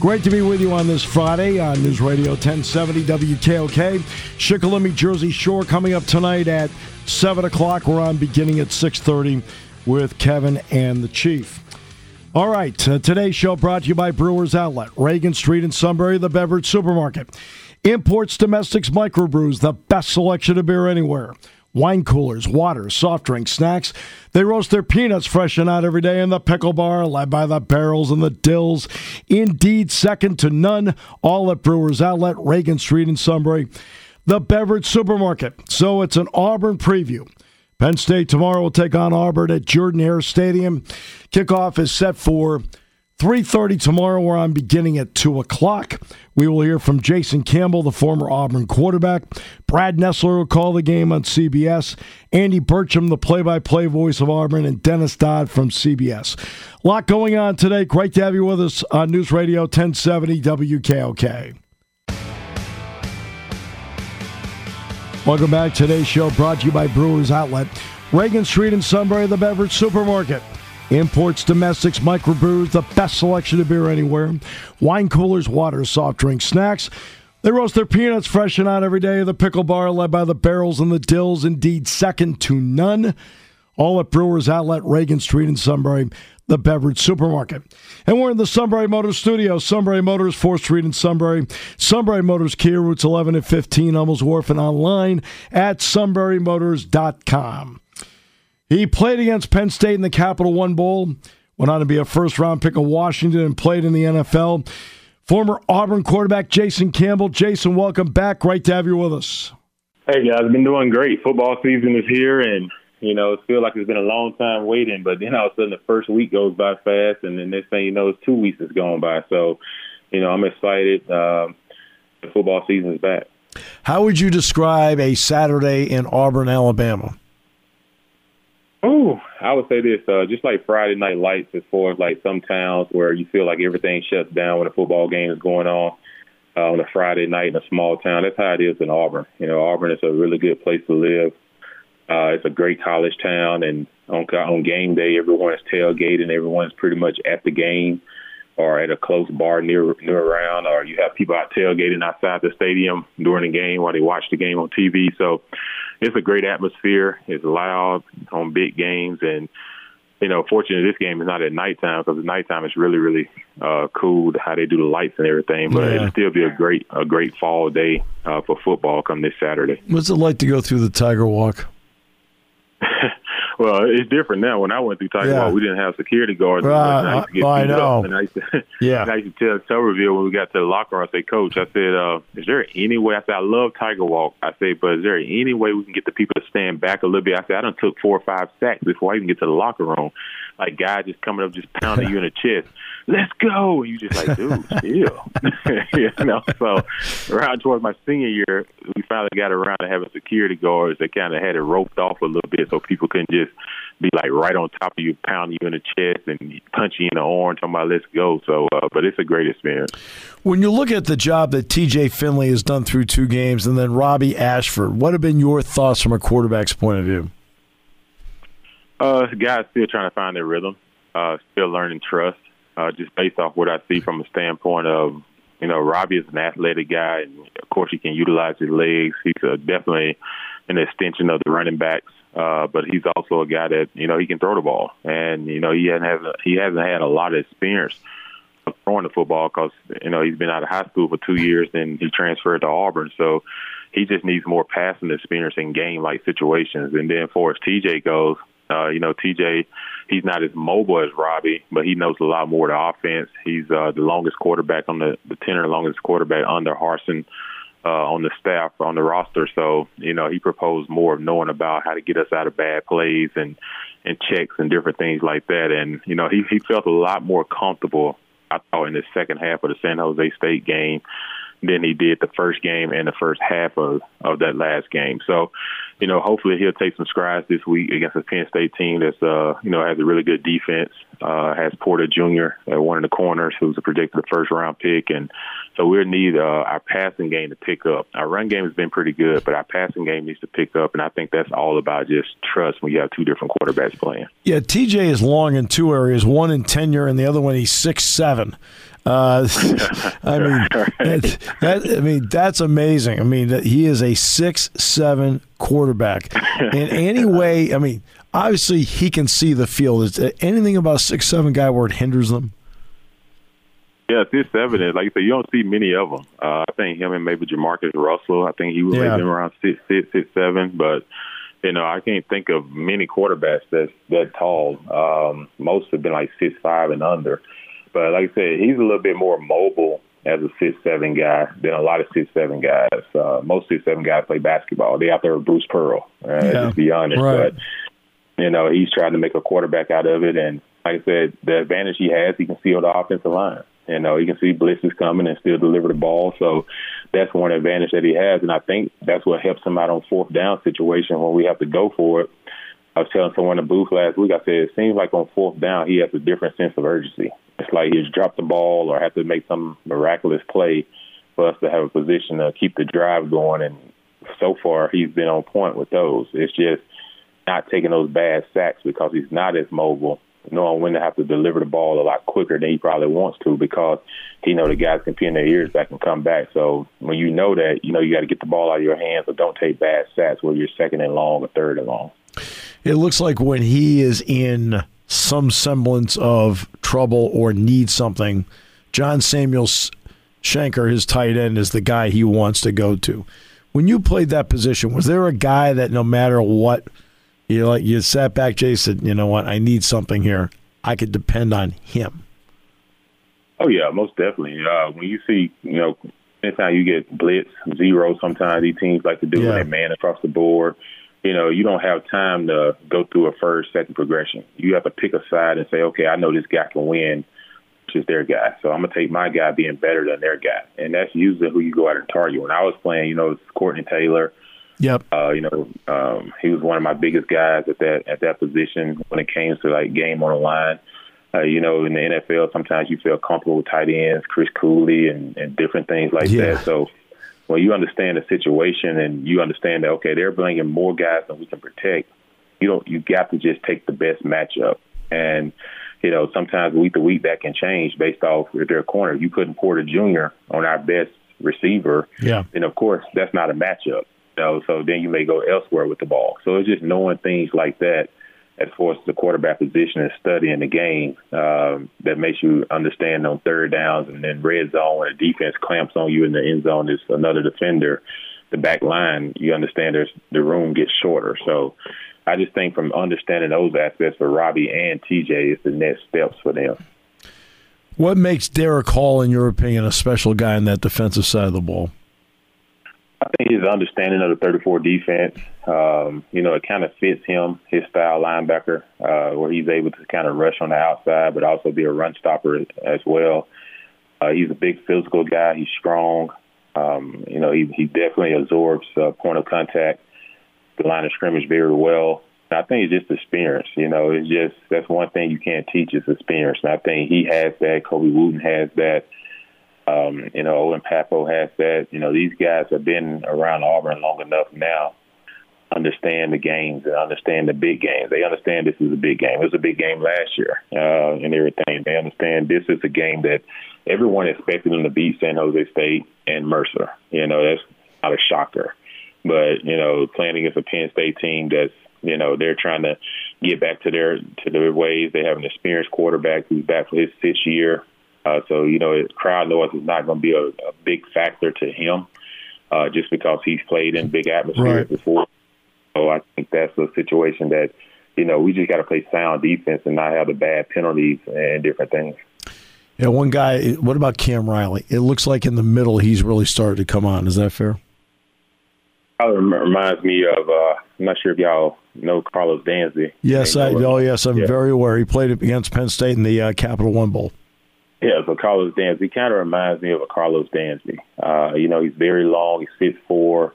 Great to be with you on this Friday on News Radio 1070 WKOK. Shikellamy, Jersey Shore coming up tonight at 7 o'clock. We're on beginning at 6.30 with Kevin and the Chief. All right, uh, today's show brought to you by Brewers Outlet, Reagan Street in Sunbury, the beverage supermarket. Imports, domestics, microbrews, the best selection of beer anywhere. Wine coolers, water, soft drinks, snacks. They roast their peanuts fresh and out every day in the pickle bar, led by the barrels and the dills. Indeed, second to none. All at Brewers Outlet, Reagan Street in Sunbury, the beverage supermarket. So it's an Auburn preview. Penn State tomorrow will take on Auburn at Jordan Hare Stadium. Kickoff is set for 3.30 tomorrow we're on beginning at 2 o'clock. We will hear from jason campbell the former auburn quarterback brad nessler will call the game on cbs andy burcham the play-by-play voice of auburn and dennis dodd from cbs a lot going on today. Great to have you with us on news radio 1070 wkok welcome back. Today's show brought to you by brewers outlet. Reagan street in sunbury the beverage supermarket Imports, domestics, microbrews, the best selection of beer anywhere. Wine coolers, water, soft drinks, snacks. They roast their peanuts fresh and out every day. The pickle bar, led by the barrels and the dills, indeed second to none. All at Brewers Outlet, Reagan Street in Sunbury, the beverage supermarket. And we're in the Sunbury Motors studio. Sunbury Motors, 4th Street in Sunbury. Sunbury Motors Kia, routes 11 and 15, Hummels Wharf, and online at sunburymotors.com. He played against Penn State in the Capital One Bowl, went on to be a first round pick of Washington, and played in the NFL. Former Auburn quarterback Jason Campbell. Jason, welcome back. Great to have you with us. Hey guys, I've been doing great. Football season is here, and you know it feels like it's been a long time waiting. But then all of a sudden, the first week goes by fast, and then next thing you know, it's two weeks is going by. So, you know, I'm excited. Um, the football season is back. How would you describe a Saturday in Auburn, Alabama? Oh, I would say this, uh, just like Friday night lights, as far as like some towns where you feel like everything shuts down when a football game is going on uh, on a Friday night in a small town. That's how it is in Auburn. You know, Auburn is a really good place to live. Uh, it's a great college town, and on on game day, everyone is tailgating. Everyone's pretty much at the game or at a close bar near near around, or you have people out tailgating outside the stadium during the game while they watch the game on TV. So it's a great atmosphere. It's loud on big games, and you know, fortunately, this game is not at nighttime because at nighttime it's really, really uh, cool how they do the lights and everything. But yeah. it'll still be a great, a great fall day uh, for football come this Saturday. What's it like to go through the Tiger Walk? Well, it's different now. When I went through Tiger yeah. Walk, we didn't have security guards. Uh, I, used to get I know. Up, and I used to, yeah. I used to tell Tuberville when we got to the locker room, I said, Coach, I said, uh, is there any way? I said, I love Tiger Walk. I said, but is there any way we can get the people to stand back a little bit? I said, I done took four or five sacks before I even get to the locker room. Like guys just coming up, just pounding you in the chest. Let's go. And you just like, dude, chill. you know. So around towards my senior year, we finally got around to having security guards that kind of had it roped off a little bit so people couldn't just be like right on top of you, pounding you in the chest and punch you in the arm, talking about let's go. So, uh, but it's a great experience. When you look at the job that T.J. Finley has done through two games, and then Robbie Ashford, what have been your thoughts from a quarterback's point of view? Uh, guys still trying to find their rhythm, uh, still learning trust. Uh, just based off what I see from a standpoint of, you know, Robbie is an athletic guy, and of course he can utilize his legs. He's uh, definitely an extension of the running backs. Uh, but he's also a guy that you know he can throw the ball, and you know he hasn't he hasn't had a lot of experience of throwing the football because you know he's been out of high school for two years, and he transferred to Auburn, so he just needs more passing experience in game like situations. And then, for as TJ goes, uh, you know TJ, he's not as mobile as Robbie, but he knows a lot more of the offense. He's uh, the longest quarterback on the the tenor longest quarterback under Harsin uh, on the staff on the roster. So you know he proposed more of knowing about how to get us out of bad plays and and checks and different things like that. And you know he he felt a lot more comfortable. I thought in the second half of the San Jose State game. Than he did the first game and the first half of of that last game. So, you know, hopefully he'll take some strides this week against a Penn State team that's uh, you know, has a really good defense. Uh, has Porter Jr. at one of the corners, who's a predicted first round pick, and so we'll need uh, our passing game to pick up. Our run game has been pretty good, but our passing game needs to pick up, and I think that's all about just trust when you have two different quarterbacks playing. Yeah, TJ is long in two areas, one in tenure, and the other one he's six seven. Uh, I mean, that, that, I mean that's amazing. I mean, that he is a six seven quarterback. In any way, I mean, obviously he can see the field. Is there anything about a six seven guy where it hinders them? Yeah, it's evident. Like you said, you don't see many of them. Uh, I think him and maybe Jamarcus Russell. I think he was yeah. around six, six, six, seven. But you know, I can't think of many quarterbacks that's that tall. Um, most have been like six five and under. But like I said, he's a little bit more mobile as a six seven guy than a lot of six seven guys. Uh, most six seven guys play basketball. They out there with Bruce Pearl. Uh, yeah. To be honest, right. but you know he's trying to make a quarterback out of it. And like I said, the advantage he has, he can seal the offensive line. You know, he can see blitzes coming and still deliver the ball. So that's one advantage that he has, and I think that's what helps him out on fourth down situation when we have to go for it. I was telling someone in the booth last week. I said it seems like on fourth down he has a different sense of urgency. It's like he's dropped the ball or have to make some miraculous play for us to have a position to keep the drive going. And so far, he's been on point with those. It's just not taking those bad sacks because he's not as mobile, knowing when to have to deliver the ball a lot quicker than he probably wants to because he know the guys can pin their ears back and come back. So when you know that, you know you got to get the ball out of your hands, but don't take bad sacks where you're second and long or third and long. It looks like when he is in some semblance of trouble or needs something, John Samuels Shenker, his tight end, is the guy he wants to go to. When you played that position, was there a guy that no matter what, you like you sat back, Jay said, you know what, I need something here. I could depend on him. Oh yeah, most definitely. Uh, when you see, you know, anytime you get blitz zero, sometimes these teams like to do yeah. man across the board you know, you don't have time to go through a first, second progression. You have to pick a side and say, okay, I know this guy can win, which is their guy. So I'm gonna take my guy being better than their guy, and that's usually who you go out and target. When I was playing, you know, it's Courtney Taylor. Yep. Uh, you know, um, he was one of my biggest guys at that at that position when it came to like game on the line. Uh, you know, in the NFL, sometimes you feel comfortable with tight ends, Chris Cooley, and, and different things like yeah. that. So when you understand the situation and you understand that okay, they're bringing more guys than we can protect, you don't you got to just take the best matchup. And you know, sometimes week to week that can change based off a corner. You putting Porter Jr. on our best receiver, yeah. then of course that's not a matchup. You know, so then you may go elsewhere with the ball. So it's just knowing things like that as far as the quarterback position and studying the game um, that makes you understand on third downs and then red zone when a defense clamps on you in the end zone is another defender. The back line, you understand there's the room gets shorter. So I just think from understanding those aspects for Robbie and TJ is the next steps for them. What makes Derek Hall, in your opinion, a special guy in that defensive side of the ball? I think his understanding of the 34 defense, um, you know, it kind of fits him, his style linebacker, uh, where he's able to kind of rush on the outside, but also be a run stopper as well. Uh, he's a big physical guy. He's strong. Um, you know, he, he definitely absorbs uh, point of contact, the line of scrimmage very well. And I think it's just experience. You know, it's just that's one thing you can't teach is experience. And I think he has that. Colby Wooden has that. Um, you know, Owen Pappoe has that. You know, these guys have been around Auburn long enough now, understand the games and understand the big games. They understand this is a big game. It was a big game last year uh, and everything. They understand this is a game that everyone expected them to beat San Jose State and Mercer. You know, that's not a shocker. But you know, playing against a Penn State team that's you know they're trying to get back to their to their ways. They have an experienced quarterback who's back for his sixth year. Uh, so you know, crowd noise is not going to be a, a big factor to him, uh, just because he's played in big atmospheres right. before. So I think that's a situation that you know we just got to play sound defense and not have the bad penalties and different things. Yeah, one guy. What about Cam Riley? It looks like in the middle he's really started to come on. Is that fair? It reminds me of. Uh, I'm not sure if y'all know Karlos Dansby. Yes, I. Oh, yes, I'm yeah. very aware. He played against Penn State in the uh, Capital One Bowl. Yeah, so Karlos Dansby he kind of reminds me of a Karlos Dansby. Uh, you know, he's very long. He's six four.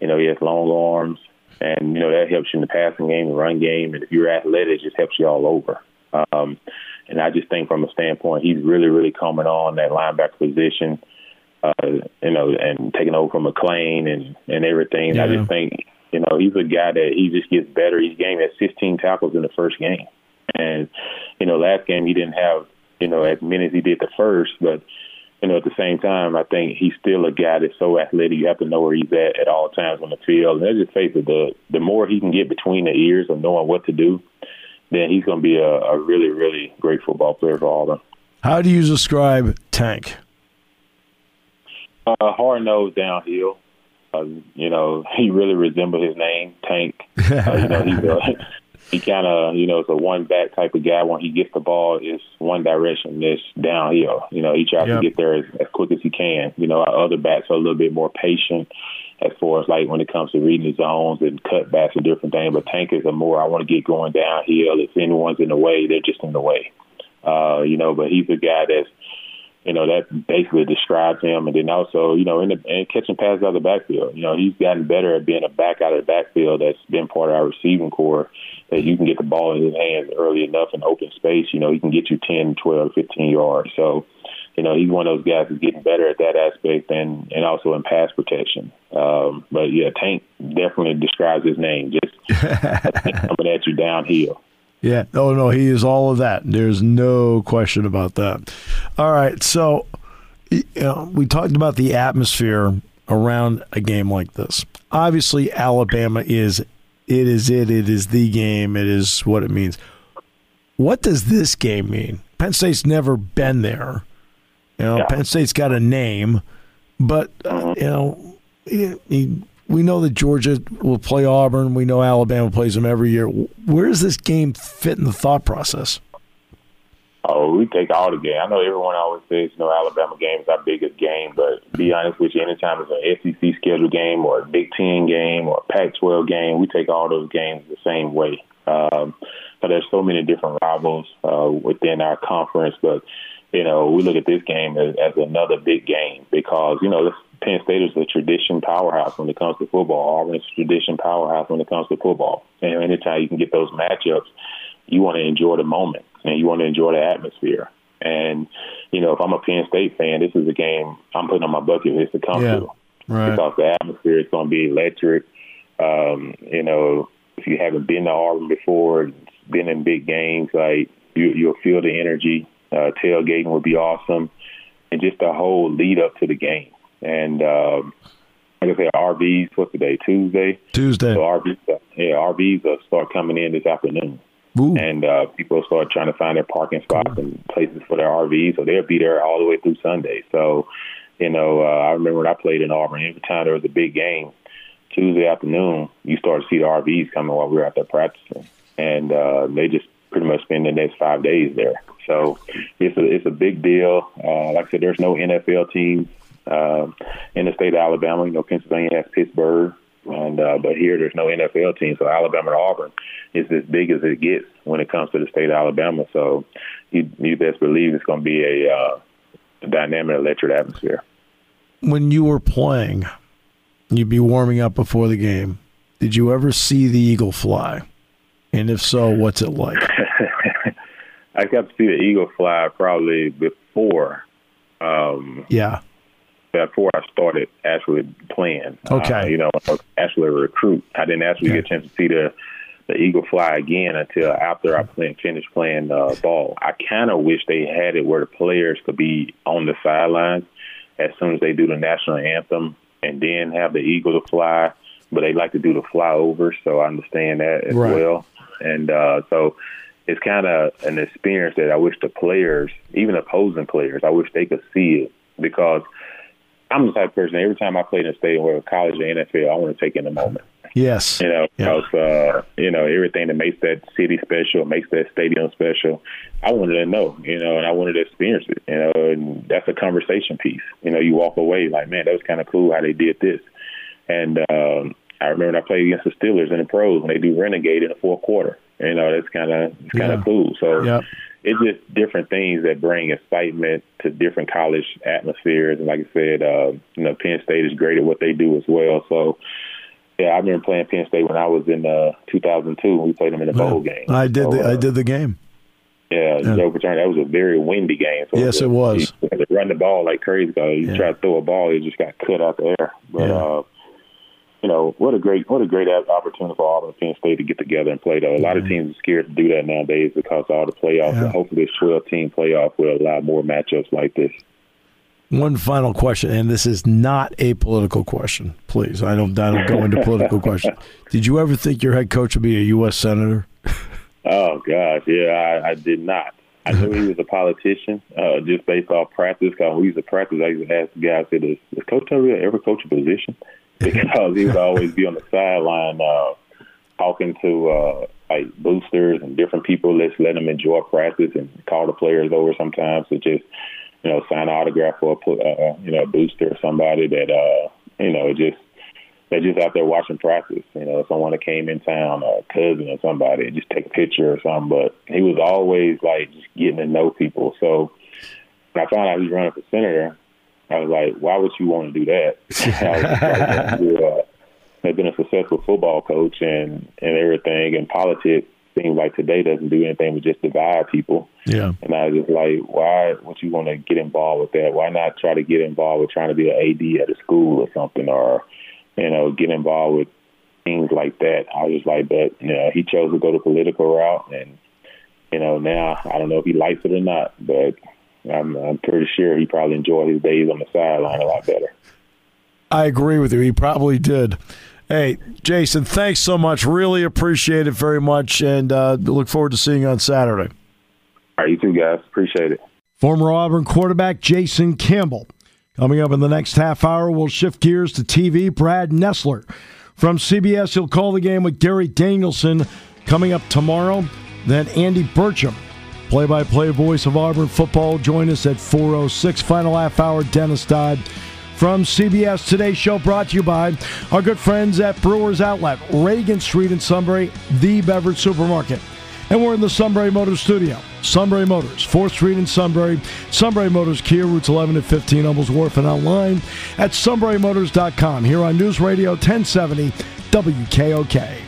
You know, he has long arms, and you know that helps you in the passing game, the run game, and if you're athletic, it just helps you all over. Um, and I just think from a standpoint, he's really, really coming on that linebacker position. Uh, you know, and taking over from McClain and and everything. Yeah. I just think you know he's a guy that he just gets better each game. He had 16 tackles in the first game, and you know last game he didn't have you know, as many as he did the first. But, you know, at the same time, I think he's still a guy that's so athletic. You have to know where he's at at all times on the field. And let's just face it, the, the more he can get between the ears of knowing what to do, then he's going to be a, a really, really great football player for Auburn. How do you describe Tank? Uh, hard nose downhill. Uh, you know, he really resembles his name, Tank. Uh, you know, he's a he kind of, you know, is a one back type of guy. When he gets the ball, it's one direction, it's downhill. You know, he tries yep. to get there as, as quick as he can. You know, our other backs are a little bit more patient as far as like when it comes to reading the zones and cutbacks and different things. But Tank is a more I want to get going downhill. If anyone's in the way, they're just in the way. Uh, you know, but he's a guy that's you know, that basically describes him. And then also, you know, in the and catching passes out of the backfield. You know, he's gotten better at being a back out of the backfield that's been part of our receiving core that you can get the ball in his hands early enough in open space. You know, he can get you 10, 12, 15 yards. So, you know, he's one of those guys who's getting better at that aspect and, and also in pass protection. Um, but yeah, Tank definitely describes his name, just coming at you downhill. Yeah. Oh no, he is all of that. There's no question about that. All right. So, you know, we talked about the atmosphere around a game like this. Obviously, Alabama is it is it it is the game. It is what it means. What does this game mean? Penn State's never been there. You know, yeah. Penn State's got a name, but uh, you know, he, he we know that Georgia will play Auburn. We know Alabama plays them every year. Where does this game fit in the thought process? Oh, we take all the game. I know everyone always says, you know, Alabama game is our biggest game, but be honest with you, anytime it's an SEC scheduled game or a Big Ten game or a Pac-12 game, we take all those games the same way. Um, but there's so many different rivals uh, within our conference, but you know, we look at this game as, as another big game because you know Penn State is a tradition powerhouse when it comes to football. Auburn is a tradition powerhouse when it comes to football. And anytime you can get those matchups, you want to enjoy the moment and you want to enjoy the atmosphere. And you know, if I'm a Penn State fan, this is a game I'm putting on my bucket list to come yeah, to right. because the atmosphere is going to be electric. Um, you know, if you haven't been to Auburn before, been in big games, like you, you'll feel the energy. Uh, tailgating would be awesome, and just the whole lead up to the game. And um, like I said, RVs. What's the day? Tuesday. Tuesday. So RVs, yeah, RVs will start coming in this afternoon. Ooh. And uh, people start trying to find their parking spots cool. and places for their RVs, so they'll be there all the way through Sunday. So, you know, uh, I remember when I played in Auburn. Every time there was a big game, Tuesday afternoon, you start to see the RVs coming while we were out there practicing, and uh, they just pretty much spend the next five days there. So it's a it's a big deal. Uh, like I said, there's no NFL teams uh, in the state of Alabama. You know, Pennsylvania has Pittsburgh, and uh, but here there's no NFL team. So Alabama and Auburn is as big as it gets when it comes to the state of Alabama. So you you best believe it's going to be a, uh, dynamic, electric atmosphere. When you were playing, you'd be warming up before the game. Did you ever see the eagle fly? And if so, what's it like? I got to see the eagle fly probably before. Um, yeah before I started actually playing. Okay. Uh, you know, actually a recruit. I didn't actually get a chance to see the the eagle fly again until after I play, finished playing uh, ball. I kind of wish they had it where the players could be on the sidelines as soon as they do the national anthem and then have the eagle to fly. But they like to do the flyover, so I understand that as right. well. And uh, so it's kind of an experience that I wish the players, even opposing players, I wish they could see it because – I'm the type of person. Every time I play in a stadium, whether college or NFL, I want to take in the moment. Yes, you know, yeah. because uh, you know everything that makes that city special, makes that stadium special. I wanted to know, you know, and I wanted to experience it. You know, and that's a conversation piece. You know, you walk away like, man, that was kind of cool how they did this. And um, I remember when I played against the Steelers in the pros when they do renegade in the fourth quarter. You know, that's kind of it's kind of cool. So. Yep it's just different things that bring excitement to different college atmospheres. And like I said, uh, you know, Penn State is great at what they do as well. So, yeah, I remember playing Penn State when I was in uh, 2002. We played them in the bowl game. I did. So, the, uh, I did the game. Yeah, Yeah. Joe Paterno. That was a very windy game. So Yes, it was. He had to run the ball like crazy. He Yeah. tried to throw a ball, he just got cut out the air. But Yeah. uh, you know, what a great what a great opportunity for Auburn and Penn State to get together and play. Though a lot of teams are scared to do that nowadays because of all the playoffs. Yeah. And hopefully, this 12 team playoff will allow more matchups like this. One final question, and this is not a political question. Please, I don't. I don't go into political questions. Did you ever think your head coach would be a U.S. senator? Oh gosh, yeah, I, I did not. I knew he was a politician uh, just based off practice. Because we used to practice, I used to ask the guy, I said, "Does, does Coach Terry ever coach a position?" Because he would always be on the sideline uh, talking to uh, like boosters and different people. Let's let them enjoy practice and call the players over sometimes to just you know sign an autograph for a uh, you know a booster or somebody that uh, you know just they're just out there watching practice. You know, someone that came in town, a cousin or somebody, just take a picture or something. But he was always like just getting to know people. So when I found out he was running for senator, I was like, why would you want to do that? I was like, you uh, have been a successful football coach and and everything, and politics seems like today doesn't do anything but just divide people. Yeah. And I was just like, why would you want to get involved with that? Why not try to get involved with trying to be an AD at a school or something, or you know, get involved with things like that? I was just like, but you know, he chose to go the political route, and you know, now I don't know if he likes it or not, but I'm, I'm pretty sure he probably enjoyed his days on the sideline a lot better. I agree with you. He probably did. Hey, Jason, thanks so much. Really appreciate it very much, and uh, look forward to seeing you on Saturday. All right, you too, guys. Appreciate it. Former Auburn quarterback Jason Campbell. Coming up in the next half hour, we'll shift gears to TV. Brad Nessler from CBS. He'll call the game with Gary Danielson coming up tomorrow. Then Andy Burcham, play by play voice of Auburn football, join us at 406. Final half hour, Dennis Dodd from CBS. Today's show brought to you by our good friends at Brewers Outlet, Reagan Street in Sunbury, the beverage supermarket. And we're in the Sunbury Motors studio. Sunbury Motors, 4th Street in Sunbury. Sunbury Motors, Kia, routes 11 and 15, Hummels Wharf, and online at sunburymotors.com. Here on News Radio 1070 WKOK.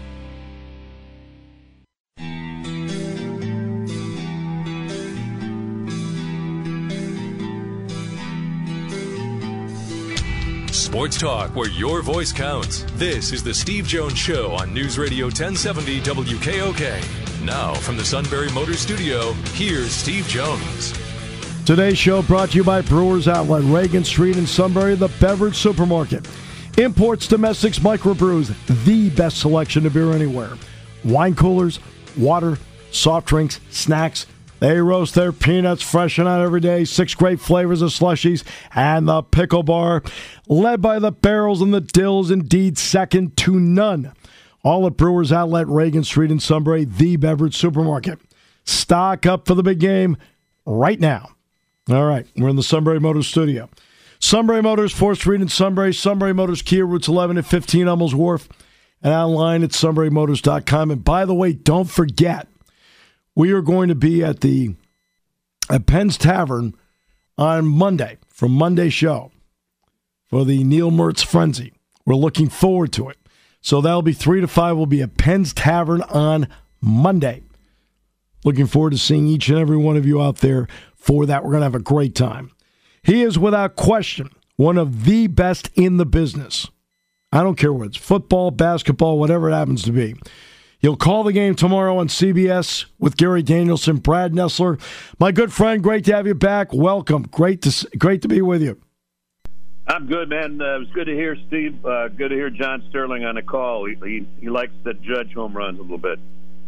Sports talk where your voice counts. This is the Steve Jones Show on News Radio 1070 WKOK. Now, from the Sunbury Motor Studio, here's Steve Jones. Today's show brought to you by Brewers Outlet, Reagan Street in Sunbury, the beverage supermarket. Imports, domestics, microbrews, the best selection of beer anywhere. Wine coolers, water, soft drinks, snacks. They roast their peanuts fresh and out every day. Six great flavors of slushies and the pickle bar, led by the barrels and the dills, indeed second to none. All at Brewers Outlet, Reagan Street in Sunbury, the beverage supermarket. Stock up for the big game right now. All right, we're in the Sunbury Motors studio. Sunbury Motors, 4th Street in Sunbury. Sunbury Motors, Kia, routes 11 and 15 Hummels Wharf. And online at sunburymotors.com. And by the way, don't forget, we are going to be at the at Penn's Tavern on Monday from Monday show for the Neil Mertz Frenzy. We're looking forward to it. So that'll be 3 to 5. We'll be at Penn's Tavern on Monday. Looking forward to seeing each and every one of you out there for that. We're going to have a great time. He is without question one of the best in the business. I don't care what it's football, basketball, whatever it happens to be. He'll call the game tomorrow on CBS with Gary Danielson, Brad Nessler. My good friend, great to have you back. Welcome. Great to great to be with you. I'm good, man. Uh, it was good to hear Steve. Uh, good to hear John Sterling on the call. He, he, he likes to judge home runs a little bit.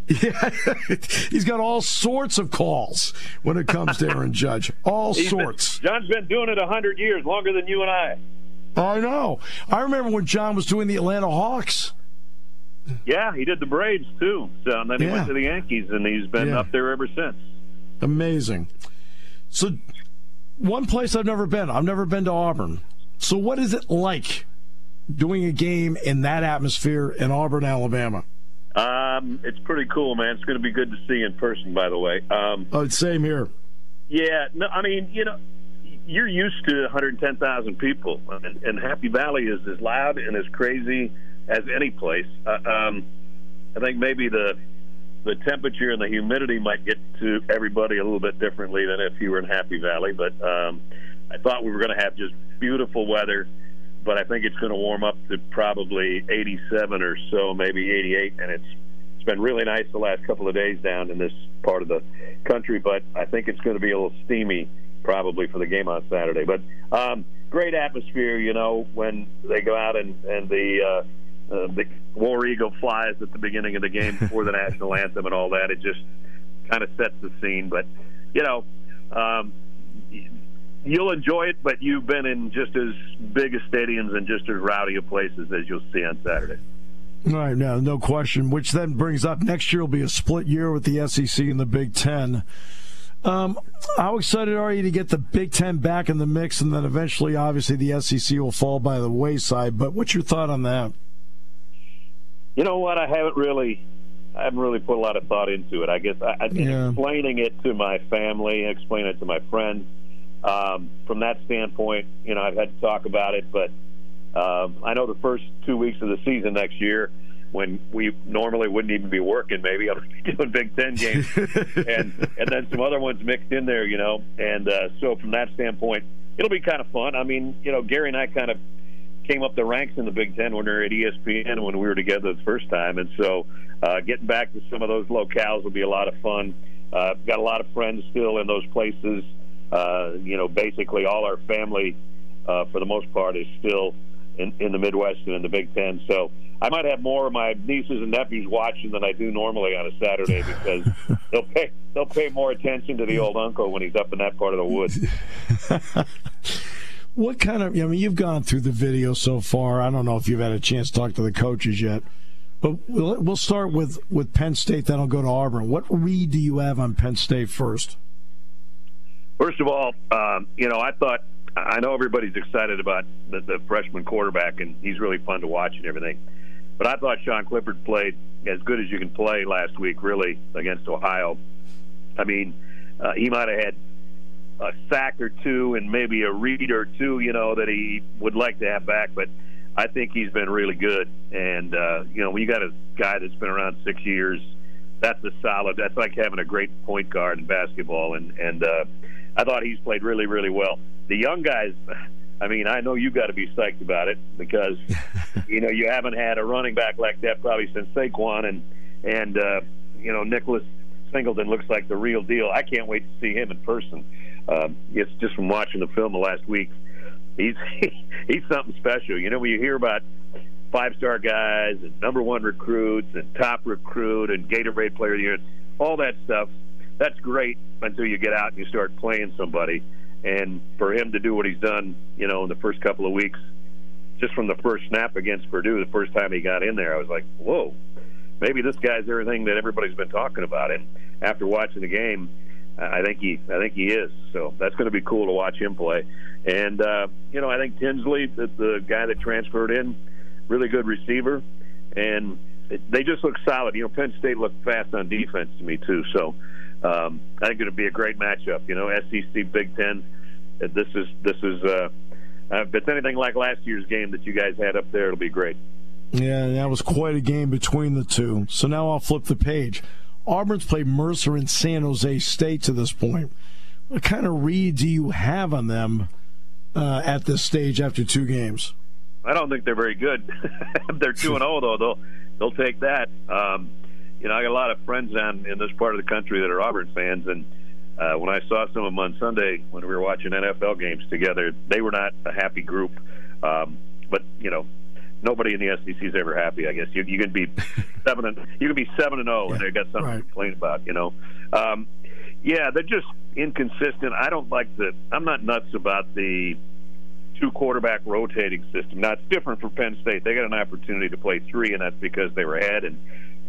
Yeah, he's got all sorts of calls when it comes to Aaron Judge. All He's sorts. Been, John's been doing it a hundred years, longer than you and I. I know. I remember when John was doing the Atlanta Hawks. Yeah, he did the Braves too. So and then he Yeah. went to the Yankees, and he's been Yeah. up there ever since. Amazing. So, one place I've never been. I've never been to Auburn. So, what is it like doing a game in that atmosphere in Auburn, Alabama? Um, it's pretty cool, man. It's going to be good to see in person, by the way. Um, Oh, same here. yeah, no, I mean, you know, you're used to 110,000 people, and, and Happy Valley is as loud and as crazy as any place. Uh, um, I think maybe the the temperature and the humidity might get to everybody a little bit differently than if you were in Happy Valley. But um, I thought we were going to have just beautiful weather, but I think it's going to warm up to probably 87 or so, maybe 88, and it's it's been really nice the last couple of days down in this part of the country. But I think it's going to be a little steamy probably for the game on Saturday. But um, great atmosphere, you know, when they go out and and the uh, uh, the War Eagle flies at the beginning of the game before the national anthem and all that. It just kind of sets the scene. But you know, um, you'll enjoy it. But you've been in just as big a stadiums and just as rowdy of places as you'll see on Saturday. All right, now no question. Which then brings up next year will be a split year with the SEC and the Big Ten. Um, how excited are you to get the Big Ten back in the mix, and then eventually, obviously, the SEC will fall by the wayside? But what's your thought on that? You know what? I haven't really, I haven't really put a lot of thought into it. I guess I, I've Yeah. explaining it to my family, explaining it to my friends. Um, from that standpoint, you know, I've had to talk about it, but um, I know the first two weeks of the season next year, when we normally wouldn't even be working, maybe I'm doing Big Ten games, and and then some other ones mixed in there, you know. And uh, so from that standpoint, it'll be kind of fun. I mean, you know, Gary and I kind of came up the ranks in the Big Ten when we were at ESPN when we were together the first time, and so uh, getting back to some of those locales will be a lot of fun. Uh, got a lot of friends still in those places. Uh, you know, basically all our family, uh, for the most part, is still in, in the Midwest and in the Big Ten. So I might have more of my nieces and nephews watching than I do normally on a Saturday because they'll pay they'll pay more attention to the old uncle when he's up in that part of the woods. What kind of? I mean, you've gone through the video so far. I don't know if you've had a chance to talk to the coaches yet, but we'll, we'll start with with Penn State. Then I'll go to Auburn. What read do you have on Penn State first? First of all, um, you know, I thought I know everybody's excited about the, the freshman quarterback, and he's really fun to watch and everything. But I thought Sean Clifford played as good as you can play last week, really, against Ohio. I mean, uh, he might have had a sack or two and maybe a read or two, you know, that he would like to have back. But I think he's been really good. And uh, you know, when you got a guy that's been around six years, that's a solid. That's like having a great point guard in basketball. And and uh, I thought he's played really, really well. The young guys. I mean, I know you got to be psyched about it because you know you haven't had a running back like that probably since Saquon and and uh, you know Nicholas Singleton looks like the real deal. I can't wait to see him in person. Um, it's just from watching the film the last week. He's he's something special. You know, when you hear about five star guys and number one recruits and top recruit and Gatorade player of the year, all that stuff, that's great until you get out and you start playing somebody. And for him to do what he's done, you know, in the first couple of weeks, just from the first snap against Purdue, the first time he got in there, I was like, whoa, maybe this guy's everything that everybody's been talking about. And after watching the game, I think he I think he is. So that's going to be cool to watch him play. And uh, you know, I think Tinsley, the, the guy that transferred in, really good receiver, and they just look solid. You know, Penn State looked fast on defense to me too. So um, I think it'll be a great matchup. You know, SEC Big Ten. Uh, this is this is uh, uh, if it's anything like last year's game that you guys had up there, it'll be great. Yeah, that was quite a game between the two. So now I'll flip the page. Auburn's played Mercer and San Jose State to this point. What kind of read do you have on them uh, at this stage after two games? I don't think they're very good. they're two and zero oh, though. They'll they'll take that. Um, you know, I got a lot of friends down in this part of the country that are Auburn fans, and uh, when I saw some of them on Sunday when we were watching NFL games together, they were not a happy group. Um, but you know, nobody in the SEC is ever happy. I guess you, you can be seven and you can be seven and zero, oh, and they got something right. to complain about. You know, um, yeah, they're just inconsistent. I don't like the. I'm not nuts about the two quarterback rotating system. Now it's different for Penn State. They got an opportunity to play three, and that's because they were ahead, and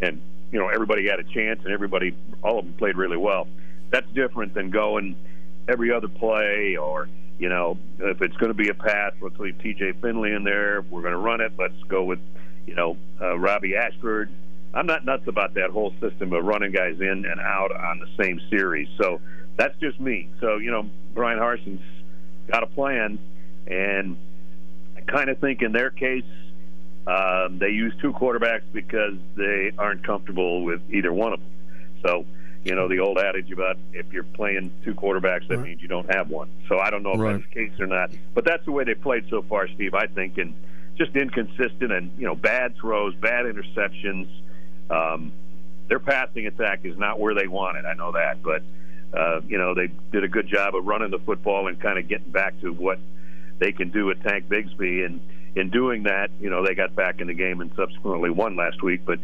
and you know everybody had a chance, and everybody all of them played really well. That's different than going every other play or you know, if it's going to be a pass, let's leave T.J. Finley in there. If we're going to run it, let's go with, you know, uh, Robbie Ashford. I'm not nuts about that whole system of running guys in and out on the same series. So that's just me. So you know, Bryan Harsin's got a plan, and I kind of think in their case, um, they use two quarterbacks because they aren't comfortable with either one of them. So you know the old adage about if you're playing two quarterbacks, that right. means you don't have one. So I don't know if right. that's the case or not, but that's the way they played so far, Steve. I think and just inconsistent and you know bad throws, bad interceptions. Um, their passing attack is not where they want it. I know that, but uh, you know they did a good job of running the football and kind of getting back to what they can do with Tank Bigsby and in doing that, you know, they got back in the game and subsequently won last week. But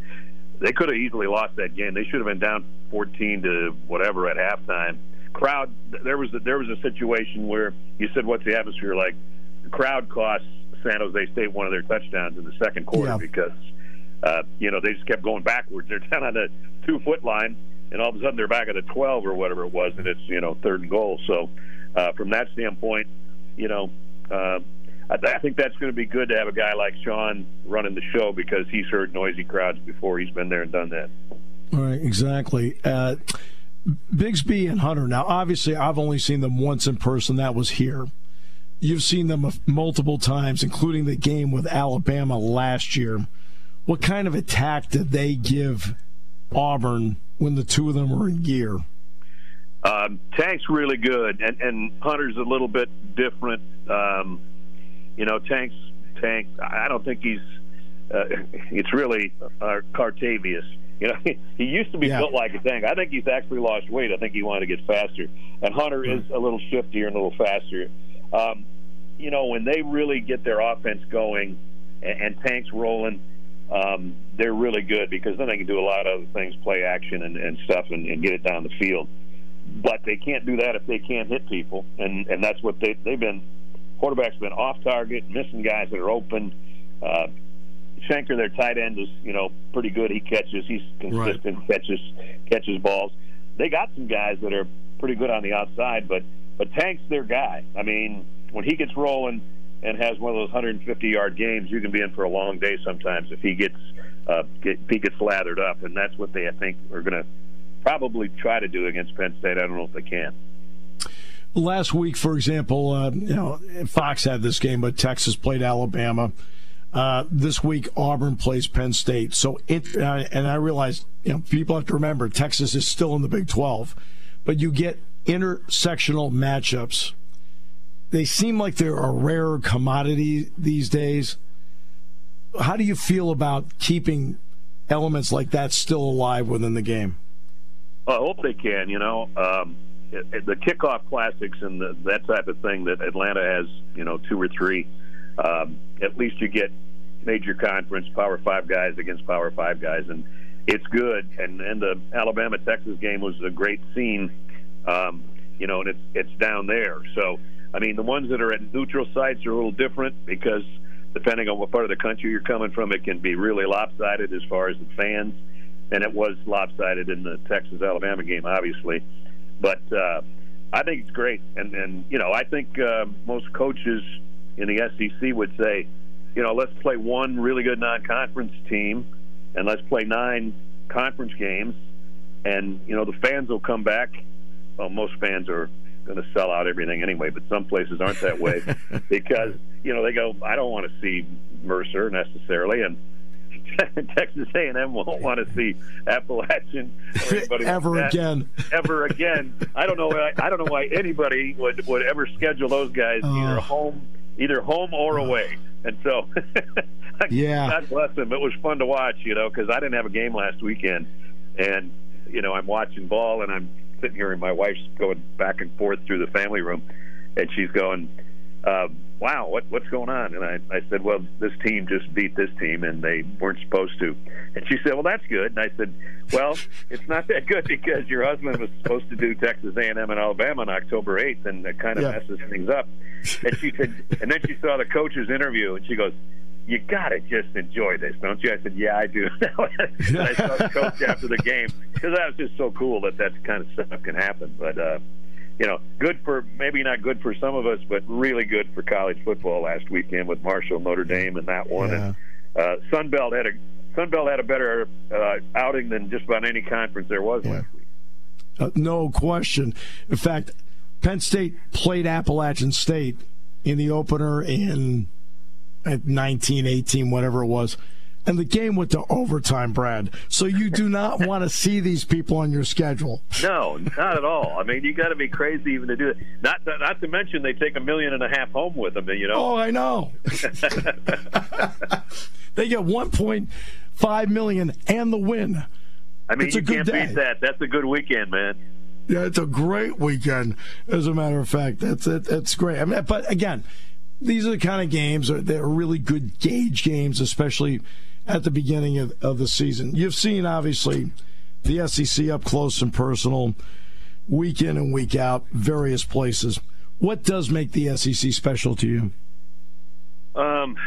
they could have easily lost that game. They should have been down 14 to whatever at halftime. Crowd, there was a, there was a situation where you said, "What's the atmosphere like?" The crowd cost San Jose State one of their touchdowns in the second quarter yeah. because uh, you know they just kept going backwards. They're down on the two foot line, and all of a sudden they're back at the 12 or whatever it was, and it's you know third and goal. So uh, from that standpoint, you know. Uh, I, I think that's going to be good to have a guy like Sean running the show because he's heard noisy crowds before. He's been there and done that. Right, exactly. Uh, Bigsby and Hunter. Now, obviously, I've only seen them once in person. That was here. You've seen them multiple times, including the game with Alabama last year. What kind of attack did they give Auburn when the two of them were in gear? Um, Tank's really good, and, and Hunter's a little bit different. Um, you know, Tank's Tank. I don't think he's. Uh, it's really uh, Cartavious. You know, he used to be yeah. built like a tank. I think he's actually lost weight. I think he wanted to get faster. And Hunter is a little shiftier and a little faster. Um, you know, when they really get their offense going and, and Tank's rolling, um, they're really good because then they can do a lot of other things, play action and, and stuff, and, and get it down the field. But they can't do that if they can't hit people, and and that's what they they've been quarterback's been off target, missing guys that are open. Uh, Shenker, their tight end, is you know pretty good. He catches, he's consistent, right. catches catches balls. They got some guys that are pretty good on the outside, but but Tank's their guy. I mean, when he gets rolling and has one of those 150 yard games, you can be in for a long day sometimes if he gets uh, get, if he gets lathered up, and that's what they I think are going to probably try to do against Penn State. I don't know if they can. Last week, for example, uh, you know Fox had this game, but Texas played Alabama. Uh, this week, Auburn plays Penn State. So, it, uh, and I realize you know people have to remember Texas is still in the Big 12, but you get intersectional matchups. They seem like they're a rare commodity these days. How do you feel about keeping elements like that still alive within the game? Well, I hope they can. You know. Um the kickoff classics and the, that type of thing that Atlanta has, you know, two or three. Um, at least you get major conference Power Five guys against Power Five guys, and it's good. And and the Alabama Texas game was a great scene, um, you know, and it's it's down there. So I mean, the ones that are at neutral sites are a little different because depending on what part of the country you're coming from, it can be really lopsided as far as the fans. and it was lopsided in the Texas Alabama game, obviously. But uh, I think it's great, and and you know I think uh, most coaches in the SEC would say, you know, let's play one really good non-conference team, and let's play nine conference games, and you know the fans will come back. Well, most fans are going to sell out everything anyway, but some places aren't that way because you know they go, I don't want to see Mercer necessarily, and Texas A&M won't want to see Appalachian ever like again. ever again. I don't know. Why, I don't know why anybody would would ever schedule those guys Oh. either home, either home or away. And so, Yeah. God bless them. It was fun to watch, you know, because I didn't have a game last weekend, and you know I'm watching ball, and I'm sitting here, and my wife's going back and forth through the family room, and she's going. Uh, wow, what what's going on? And I, I said, well, this team just beat this team, and they weren't supposed to. And she said, well, that's good. And I said, well, it's not that good because your husband was supposed to do Texas A&M and Alabama on October 8th, and it kind of Yeah. messes things up. And she said, and then she saw the coach's interview, and she goes. You gotta just enjoy this, don't you? I said, "Yeah, I do." and I saw the coach after the game because that was just so cool that that kind of stuff can happen. But uh, you know, good for maybe not good for some of us, but really good for college football last weekend with Marshall, Notre Dame, and that one. And uh, Sunbelt had a Sunbelt had a better uh, outing than just about any conference there was last week. Uh, no question. In fact, Penn State played Appalachian State in the opener in at 19, 18, whatever it was. And the game went to overtime, Brad. So you do not want to see these people on your schedule. No, not at all. I mean, you got to be crazy even to do it. Not not to mention they take a million and a half home with them. You know. Oh, I know. they get 1.5 million and the win. I mean, it's a you good can't day. beat that. That's a good weekend, man. Yeah, it's a great weekend. As a matter of fact, that's it. That's great. I mean, but again, these are the kind of games that are really good gauge games, especially at the beginning of, of the season. You've seen obviously the SEC up close and personal, week in and week out, various places. What does make the SEC special to you? Um,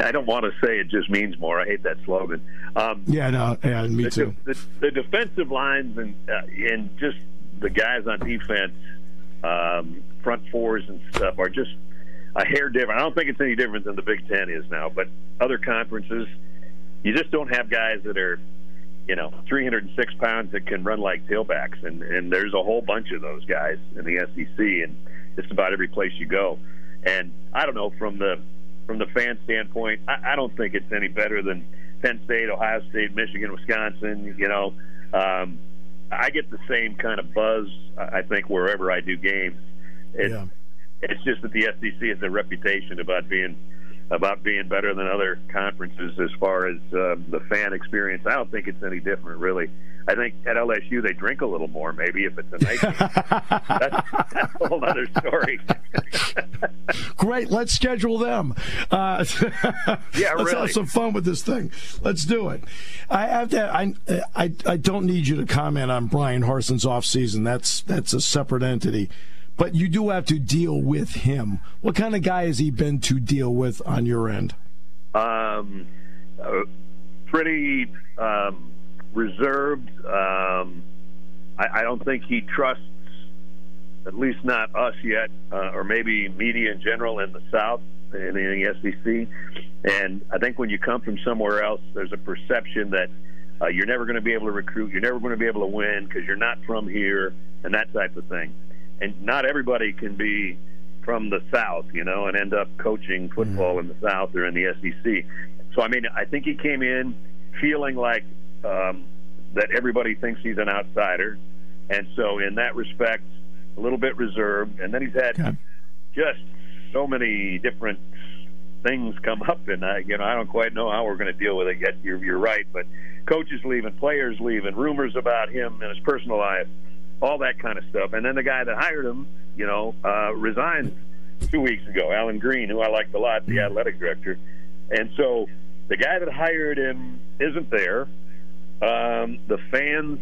I don't want to say it just means more. I hate that slogan. Um, Yeah, no, yeah, me the, too. The, the defensive lines and uh, and just the guys on defense, um, front fours and stuff are just a hair different. I don't think it's any different than the Big Ten is now, but other conferences, you just don't have guys that are, you know, 306 pounds that can run like tailbacks, and and there's a whole bunch of those guys in the SEC, and just about every place you go. And I don't know from the from the fan standpoint, I, I don't think it's any better than Penn State, Ohio State, Michigan, Wisconsin. You know, um, I get the same kind of buzz. I think wherever I do games, it's Yeah. It's just that the SEC has a reputation about being about being better than other conferences as far as uh, the fan experience. I don't think it's any different, really. I think at LSU they drink a little more, maybe if it's a night that's, that's a whole other story. Great. Let's schedule them. Uh, Yeah, let's really. have some fun with this thing. Let's do it. I have to. I, I I don't need you to comment on Bryan Harsin's off season. That's that's a separate entity. But you do have to deal with him. What kind of guy has he been to deal with on your end? um, uh, pretty um, reserved. Um, I, I don't think he trusts, at least not us yet, uh, or maybe media in general in the South in the SEC. And I think when you come from somewhere else, there's a perception that uh, you're never going to be able to recruit, you're never going to be able to win because you're not from here, and that type of thing. And not everybody can be from the South, you know, and end up coaching football in the South or in the SEC. So, I mean, I think he came in feeling like um, that everybody thinks he's an outsider. And so, in that respect, a little bit reserved. And then he's had Okay. just so many different things come up, and I, you know, I don't quite know how we're going to deal with it yet. You're, you're right, but coaches leaving, players leaving, rumors about him and his personal life, all that kind of stuff. And then the guy that hired him, you know, uh, resigned two weeks ago, Allen Greene, who I liked a lot, the athletic director. And so the guy that hired him isn't there. Um, the fans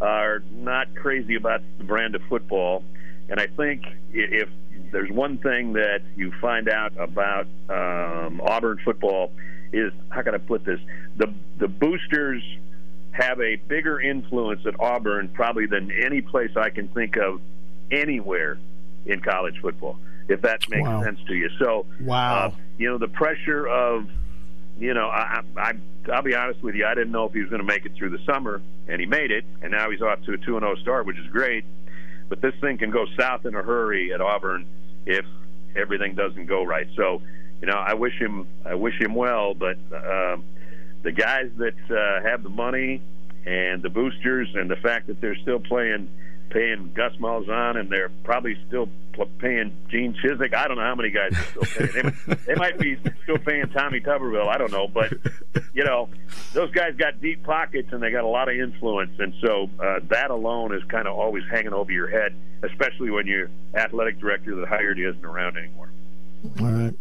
are not crazy about the brand of football. And I think if there's one thing that you find out about um, Auburn football, is how can I put this? The the boosters have a bigger influence at Auburn probably than any place I can think of anywhere in college football. If that makes wow. sense to you. So, wow, uh, you know the pressure of, you know, I, I I'll be honest with you, I didn't know if he was going to make it through the summer, and he made it, and now he's off to a two and zero oh start, which is great. But this thing can go south in a hurry at Auburn if everything doesn't go right. So, you know, I wish him I wish him well, but uh, the guys that uh, have the money and the boosters and the fact that they're still playing paying Gus Malzahn and they're probably still paying Gene Chizik. I don't know how many guys are still paying. They, might, they might be still paying Tommy Tuberville. I don't know, but you know, those guys got deep pockets and they got a lot of influence, and so uh, that alone is kind of always hanging over your head, especially when your athletic director that hired you isn't around anymore. All right.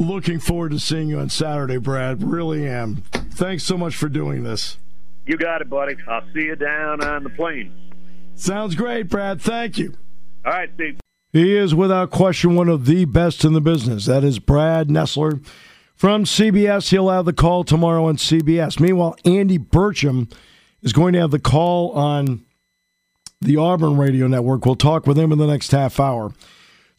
Looking forward to seeing you on Saturday, Brad. Really am. Thanks so much for doing this. You got it, buddy. I'll see you down on the plane. Sounds great, Brad. Thank you. All right, Steve. He is without question one of the best in the business. That is Brad Nessler from CBS. He'll have the call tomorrow on CBS. Meanwhile, Andy Burcham is going to have the call on the Auburn Radio Network. We'll talk with him in the next half hour.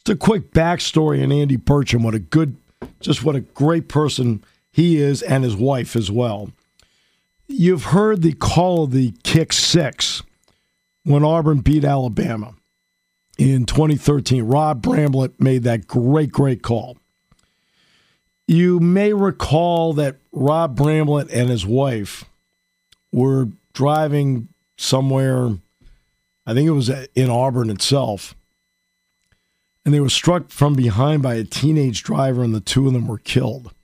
It's a quick backstory on Andy Burcham. What a good, just what a great person he is, and his wife as well. You've heard the call of the kick six when Auburn beat Alabama in 2013. Rob Bramblett made that great, great call. You may recall that Rob Bramblett and his wife were driving somewhere, I think it was in Auburn itself, and they were struck from behind by a teenage driver, and the two of them were killed.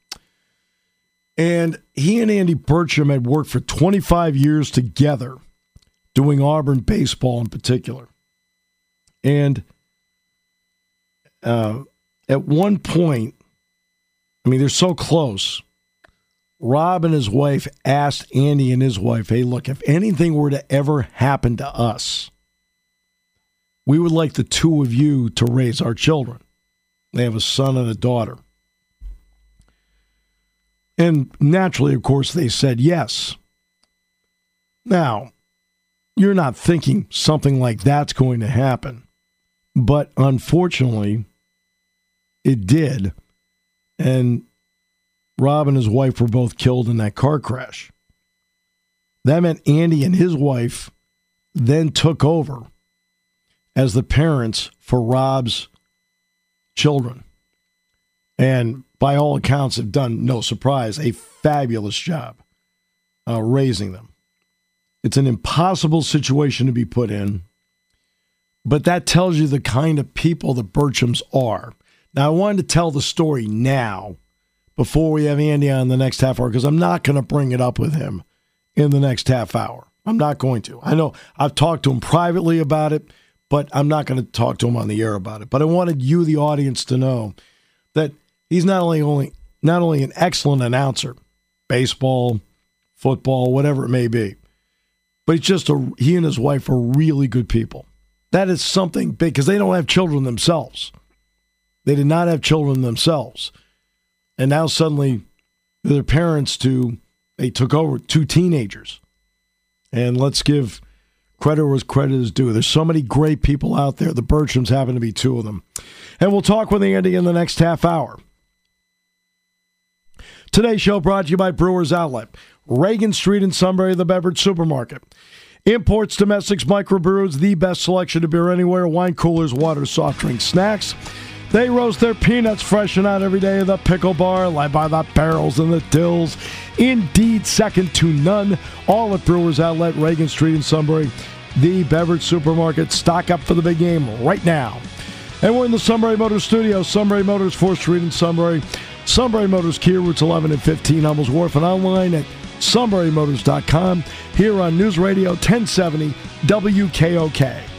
And he and Andy Burcham had worked for 25 years together doing Auburn baseball in particular. And uh, at one point, I mean, they're so close. Rob and his wife asked Andy and his wife, hey, look, if anything were to ever happen to us, we would like the two of you to raise our children. They have a son and a daughter. And naturally, of course, they said yes. Now, you're not thinking something like that's going to happen. But unfortunately, it did. And Rob and his wife were both killed in that car crash. That meant Andy and his wife then took over as the parents for Rob's children. And by all accounts, have done, no surprise, a fabulous job uh, raising them. It's an impossible situation to be put in, but that tells you the kind of people the Burchams are. Now, I wanted to tell the story now before we have Andy on the next half hour because I'm not going to bring it up with him in the next half hour. I'm not going to. I know I've talked to him privately about it, but I'm not going to talk to him on the air about it. But I wanted you, the audience, to know that he's not only only not only an excellent announcer, baseball, football, whatever it may be, but he's just a he and his wife are really good people. That is something big because they don't have children themselves. They did not have children themselves, and now suddenly their parents to they took over two teenagers, and let's give credit where credit is due. There's so many great people out there. The Burchams happen to be two of them, and we'll talk with Andy in the next half hour. Today's show brought to you by Brewers Outlet. Reagan Street in Sunbury, the beverage supermarket. Imports, domestics, microbrews, the best selection of beer anywhere, wine coolers, water, soft drinks, snacks. They roast their peanuts fresh and out every day. The pickle bar, led by the barrels and the dills. Indeed, second to none. All at Brewers Outlet, Reagan Street in Sunbury, the beverage supermarket. Stock up for the big game right now. And we're in the Sunbury Motors studio, Sunbury Motors, 4th Street in Sunbury. Sunbury Motors, Kia routes 11 and 15, Hummels Wharf, and online at sunburymotors.com here on News Radio 1070 WKOK.